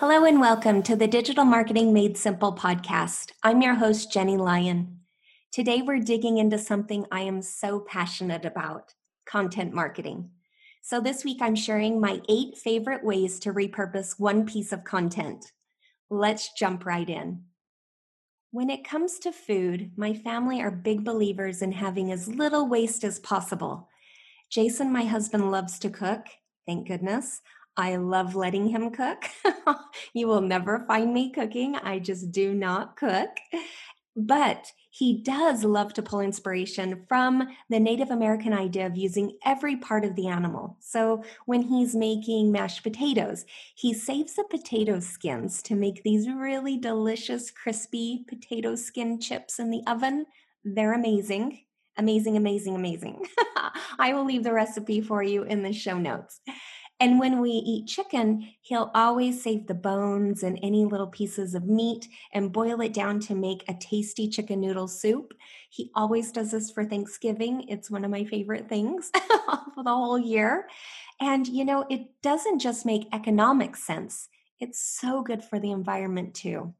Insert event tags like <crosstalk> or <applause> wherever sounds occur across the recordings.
Hello and welcome to the Digital Marketing Made Simple podcast. I'm your host, Jenny Lyon. Today we're digging into something I am so passionate about content marketing. So, this week I'm sharing my eight favorite ways to repurpose one piece of content. Let's jump right in. When it comes to food, my family are big believers in having as little waste as possible. Jason, my husband, loves to cook, thank goodness. I love letting him cook. <laughs> you will never find me cooking. I just do not cook. But he does love to pull inspiration from the Native American idea of using every part of the animal. So when he's making mashed potatoes, he saves the potato skins to make these really delicious, crispy potato skin chips in the oven. They're amazing. Amazing, amazing, amazing. <laughs> I will leave the recipe for you in the show notes. And when we eat chicken, he'll always save the bones and any little pieces of meat and boil it down to make a tasty chicken noodle soup. He always does this for Thanksgiving. It's one of my favorite things <laughs> for the whole year. And, you know, it doesn't just make economic sense, it's so good for the environment too.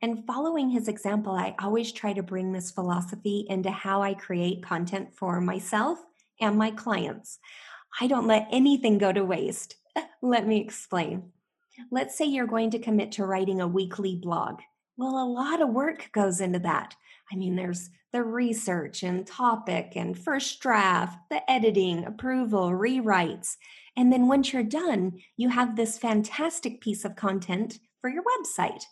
And following his example, I always try to bring this philosophy into how I create content for myself and my clients. I don't let anything go to waste. <laughs> let me explain. Let's say you're going to commit to writing a weekly blog. Well, a lot of work goes into that. I mean, there's the research and topic and first draft, the editing, approval, rewrites. And then once you're done, you have this fantastic piece of content for your website,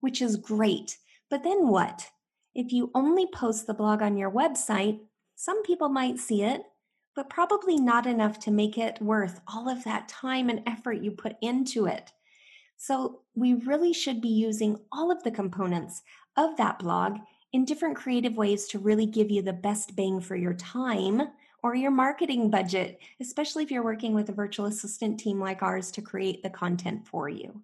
which is great. But then what? If you only post the blog on your website, some people might see it, but probably not enough to make it worth all of that time and effort you put into it. So, we really should be using all of the components of that blog in different creative ways to really give you the best bang for your time or your marketing budget, especially if you're working with a virtual assistant team like ours to create the content for you.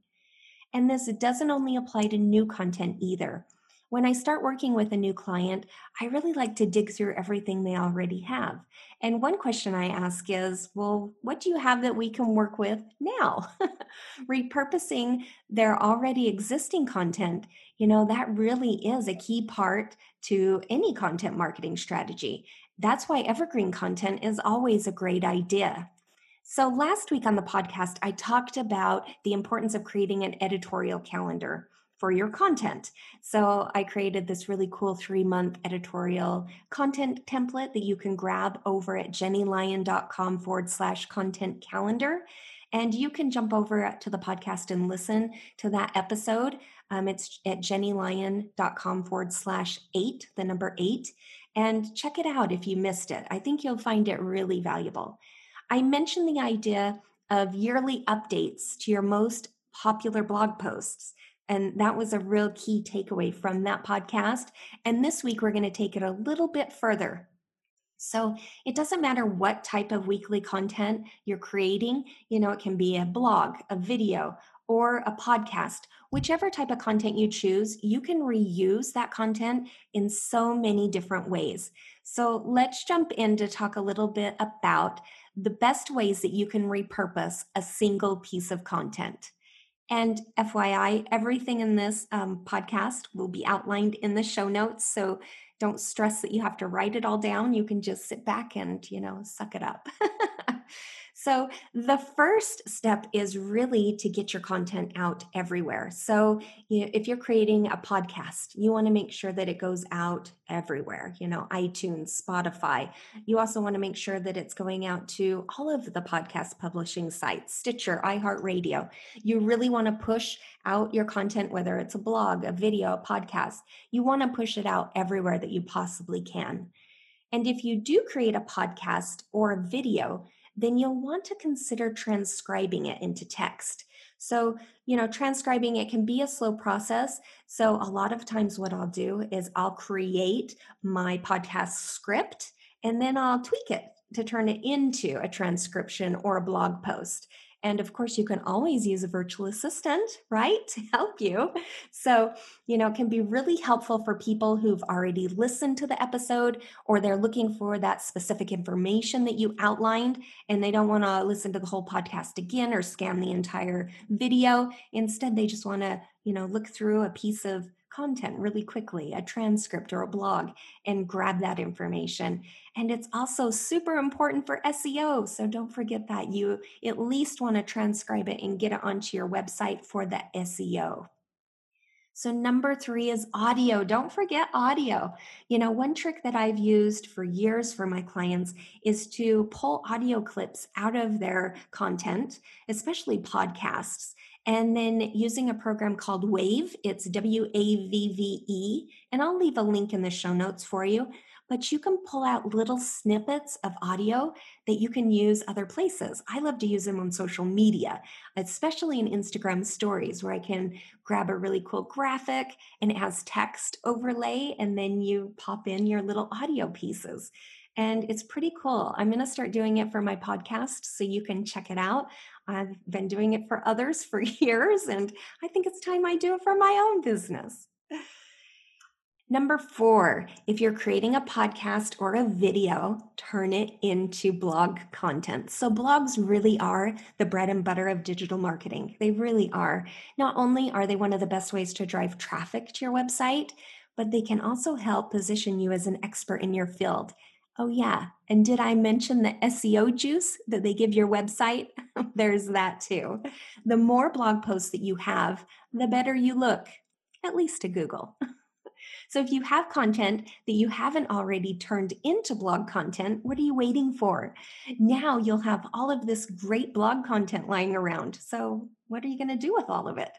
And this doesn't only apply to new content either when I start working with a new client, I really like to dig through everything they already have. And one question I ask is, well, what do you have that we can work with now? <laughs> Repurposing their already existing content, you know, that really is a key part to any content marketing strategy. That's why evergreen content is always a great idea. So, last week on the podcast, I talked about the importance of creating an editorial calendar for your content. So I created this really cool three month editorial content template that you can grab over at jennylyon.com forward slash content calendar. And you can jump over to the podcast and listen to that episode. Um, it's at jennylyon.com forward slash eight, the number eight, and check it out if you missed it. I think you'll find it really valuable. I mentioned the idea of yearly updates to your most popular blog posts. And that was a real key takeaway from that podcast. And this week, we're going to take it a little bit further. So it doesn't matter what type of weekly content you're creating, you know, it can be a blog, a video, or a podcast. Whichever type of content you choose, you can reuse that content in so many different ways. So let's jump in to talk a little bit about the best ways that you can repurpose a single piece of content. And FYI, everything in this um, podcast will be outlined in the show notes. So don't stress that you have to write it all down. You can just sit back and, you know, suck it up. <laughs> so, the first step is really to get your content out everywhere. So, you know, if you're creating a podcast, you want to make sure that it goes out everywhere, you know, iTunes, Spotify. You also want to make sure that it's going out to all of the podcast publishing sites, Stitcher, iHeartRadio. You really want to push out your content, whether it's a blog, a video, a podcast. You want to push it out everywhere that you possibly can. And if you do create a podcast or a video, then you'll want to consider transcribing it into text. So, you know, transcribing it can be a slow process. So, a lot of times, what I'll do is I'll create my podcast script and then I'll tweak it to turn it into a transcription or a blog post. And of course, you can always use a virtual assistant, right, to help you. So, you know, it can be really helpful for people who've already listened to the episode or they're looking for that specific information that you outlined and they don't want to listen to the whole podcast again or scan the entire video. Instead, they just want to, you know, look through a piece of content really quickly, a transcript or a blog, and grab that information. And it's also super important for SEO. So don't forget that you at least want to transcribe it and get it onto your website for the SEO. So, number three is audio. Don't forget audio. You know, one trick that I've used for years for my clients is to pull audio clips out of their content, especially podcasts, and then using a program called Wavve, it's W A V V E, and I'll leave a link in the show notes for you. But you can pull out little snippets of audio that you can use other places. I love to use them on social media, especially in Instagram stories, where I can grab a really cool graphic and it has text overlay, and then you pop in your little audio pieces and it's pretty cool. I'm going to start doing it for my podcast so you can check it out. I've been doing it for others <laughs> for years, and I think it's time I do it for my own business. Number four, if you're creating a podcast or a video, turn it into blog content. So, blogs really are the bread and butter of digital marketing. They really are. Not only are they one of the best ways to drive traffic to your website, but they can also help position you as an expert in your field. Oh, yeah. And did I mention the SEO juice that they give your website? <laughs> There's that too. The more blog posts that you have, the better you look, at least to Google. <laughs> so if you have content that you haven't already turned into blog content, what are you waiting for? Now you'll have all of this great blog content lying around. So what are you going to do with all of it?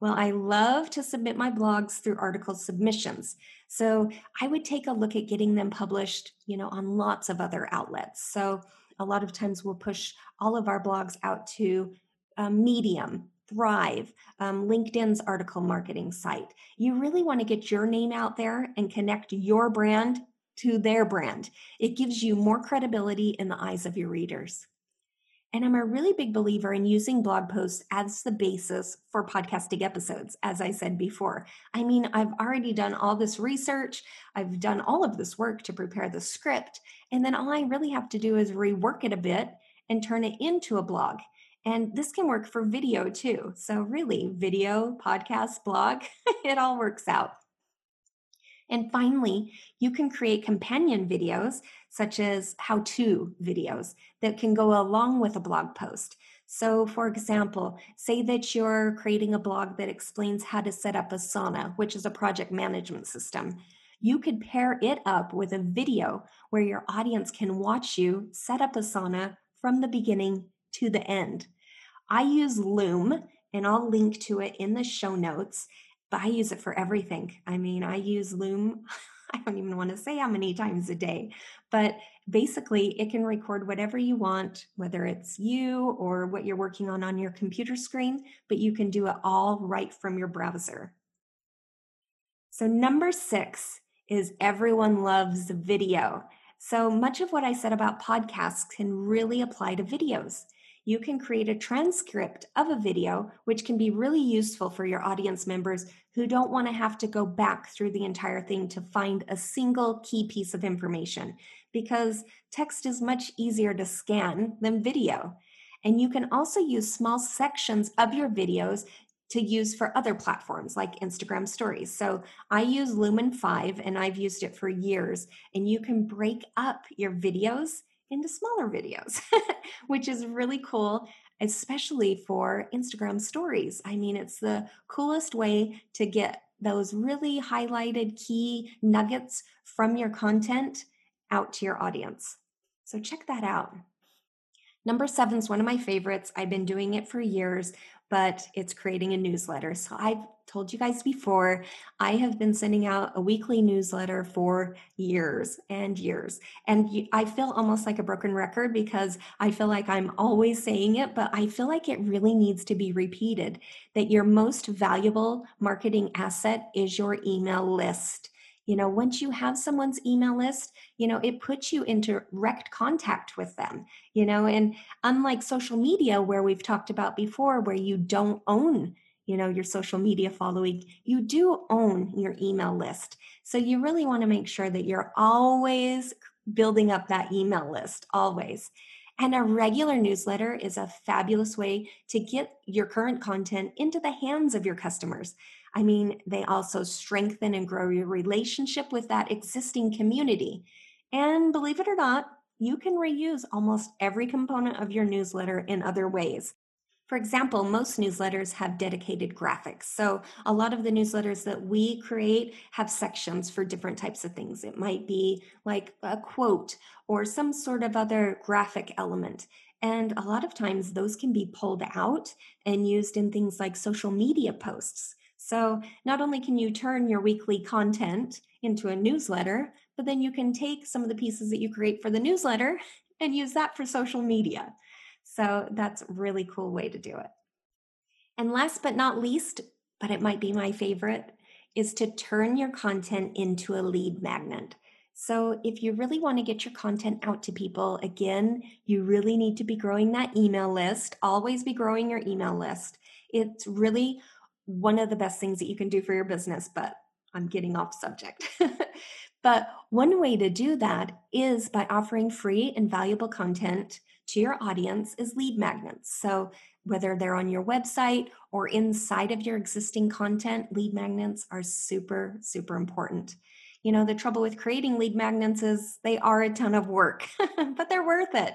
Well, I love to submit my blogs through article submissions. So I would take a look at getting them published, you know, on lots of other outlets. So a lot of times we'll push all of our blogs out to um, Medium, Thrive, um, LinkedIn's article marketing site. You really want to get your name out there and connect your brand to their brand. It gives you more credibility in the eyes of your readers. And I'm a really big believer in using blog posts as the basis for podcasting episodes, as I said before. I mean, I've already done all this research, I've done all of this work to prepare the script, and then all I really have to do is rework it a bit and turn it into a blog. And this can work for video too. So, really, video, podcast, blog, <laughs> it all works out. And finally, you can create companion videos, such as how to videos, that can go along with a blog post. So, for example, say that you're creating a blog that explains how to set up Asana, which is a project management system. You could pair it up with a video where your audience can watch you set up Asana from the beginning to the end. I use Loom, and I'll link to it in the show notes but I use it for everything. I mean, I use Loom. <laughs> I don't even want to say how many times a day, but basically, it can record whatever you want, whether it's you or what you're working on on your computer screen, but you can do it all right from your browser. So, number six is everyone loves video. So, much of what I said about podcasts can really apply to videos you can create a transcript of a video, which can be really useful for your audience members who don't want to have to go back through the entire thing to find a single key piece of information because text is much easier to scan than video. And you can also use small sections of your videos to use for other platforms like Instagram stories. So I use Lumen5 and I've used it for years. And you can break up your videos into smaller videos, <laughs> which is really cool, especially for Instagram stories. I mean, it's the coolest way to get those really highlighted key nuggets from your content out to your audience. So check that out. Number seven is one of my favorites. I've been doing it for years, but it's creating a newsletter. So I've told you guys before, I have been sending out a weekly newsletter for years and years. And I feel almost like a broken record because I feel like I'm always saying it, but I feel like it really needs to be repeated that your most valuable marketing asset is your email list. You know, once you have someone's email list, you know, it puts you into direct contact with them, you know, and unlike social media, where we've talked about before, where you don't own you know your social media following you do own your email list. So you really want to make sure that you're always building up that email list always. And a regular newsletter is a fabulous way to get your current content into the hands of your customers I mean, they also strengthen and grow your relationship with that existing community. And believe it or not, you can reuse almost every component of your newsletter in other ways. For example, most newsletters have dedicated graphics. So, a lot of the newsletters that we create have sections for different types of things. It might be like a quote or some sort of other graphic element. And a lot of times, those can be pulled out and used in things like social media posts. So not only can you turn your weekly content into a newsletter, but then you can take some of the pieces that you create for the newsletter <laughs> and use that for social media. So that's a really cool way to do it. And last but not least, but it might be my favorite, is to turn your content into a lead magnet. So, if you really want to get your content out to people, again, you really need to be growing that email list. Always be growing your email list. It's really one of the best things that you can do for your business, but I'm getting off subject. <laughs> but one way to do that is by offering free and valuable content to your audience is lead magnets. So whether they're on your website or inside of your existing content, lead magnets are super, super important. You know, the trouble with creating lead magnets is they are a ton of work, <laughs> but they're worth it.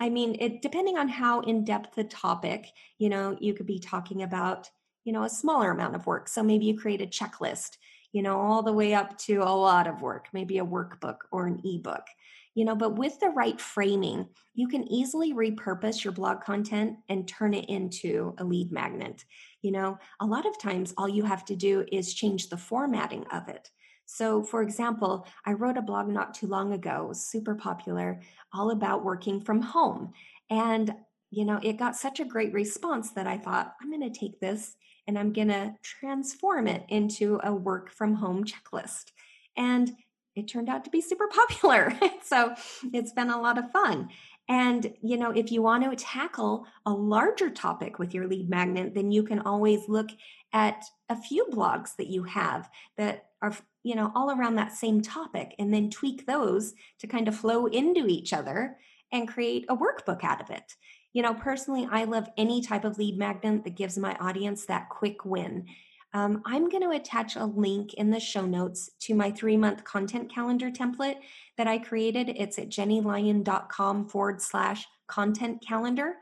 I mean, it depending on how in depth the topic, you know, you could be talking about you know, a smaller amount of work. So maybe you create a checklist, you know, all the way up to a lot of work, maybe a workbook or an ebook. You know, but with the right framing, you can easily repurpose your blog content and turn it into a lead magnet. You know, a lot of times all you have to do is change the formatting of it. So, for example, I wrote a blog not too long ago, super popular, all about working from home. And, you know, it got such a great response that I thought, I'm going to take this and I'm going to transform it into a work from home checklist. And it turned out to be super <laughs> popular. so it's been a lot of fun. And, you know, if you want to tackle a larger topic with your lead magnet, then you can always look at a few blogs that you have that are, you know, all around that same topic and then tweak those to kind of flow into each other and create a workbook out of it. You know, personally, I love any type of lead magnet that gives my audience that quick win. Um, I'm going to attach a link in the show notes to my three month content calendar template that I created. It's at jennylyon.com forward slash content calendar.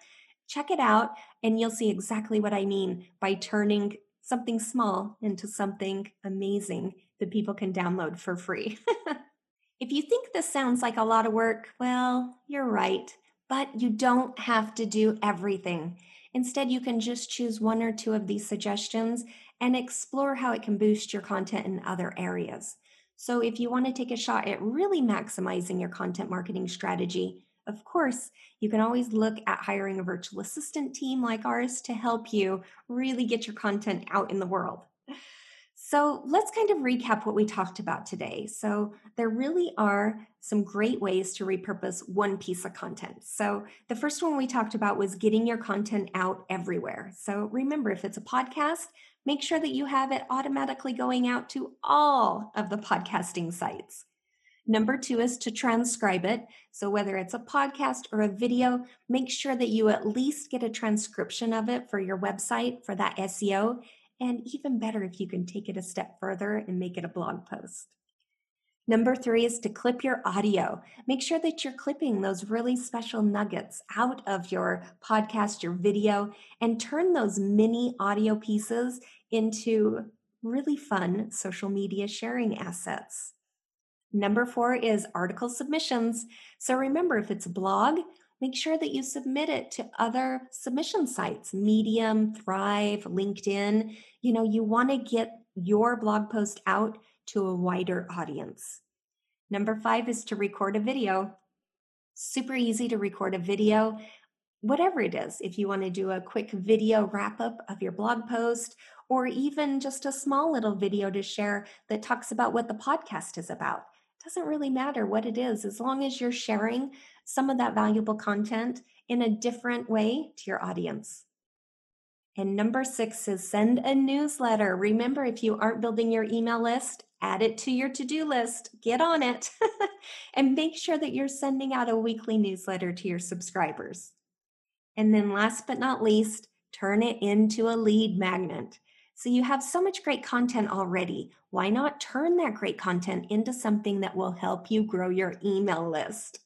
Check it out, and you'll see exactly what I mean by turning something small into something amazing that people can download for free. <laughs> if you think this sounds like a lot of work, well, you're right. But you don't have to do everything. Instead, you can just choose one or two of these suggestions and explore how it can boost your content in other areas. So, if you want to take a shot at really maximizing your content marketing strategy, of course, you can always look at hiring a virtual assistant team like ours to help you really get your content out in the world. So let's kind of recap what we talked about today. So there really are some great ways to repurpose one piece of content. So the first one we talked about was getting your content out everywhere. So remember, if it's a podcast, make sure that you have it automatically going out to all of the podcasting sites. Number two is to transcribe it. So, whether it's a podcast or a video, make sure that you at least get a transcription of it for your website for that SEO and even better if you can take it a step further and make it a blog post. Number three is to clip your audio. Make sure that you're clipping those really special nuggets out of your podcast, your video, and turn those mini audio pieces into really fun social media sharing assets. Number four is article submissions. So remember, if it's a blog, make sure that you submit it to other submission sites medium thrive linkedin. You know you want to get your blog post out to a wider audience. Number five is to record a video. Super easy to record a video. Whatever it is if you want to do a quick video wrap up of your blog post or even just a small little video to share that talks about what the podcast is about doesn't really matter what it is as long as you're sharing some of that valuable content in a different way to your audience. And number six is send a newsletter. Remember, if you aren't building your email list, add it to your to do list, get on it, <laughs> and make sure that you're sending out a weekly newsletter to your subscribers. And then, last but not least, turn it into a lead magnet. So you have so much great content already. Why not turn that great content into something that will help you grow your email list?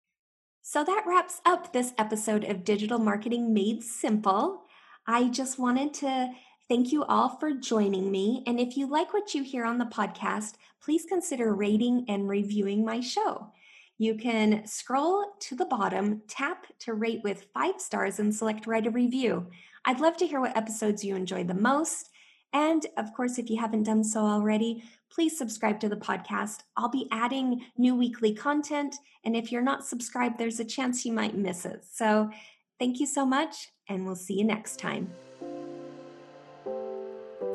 So that wraps up this episode of Digital Marketing Made Simple. I just wanted to thank you all for joining me. And if you like what you hear on the podcast, please consider rating and reviewing my show. You can scroll to the bottom, tap to rate with five stars, and select write a review. I'd love to hear what episodes you enjoy the most. And of course, if you haven't done so already, please subscribe to the podcast. I'll be adding new weekly content. And if you're not subscribed, there's a chance you might miss it. So thank you so much, and we'll see you next time.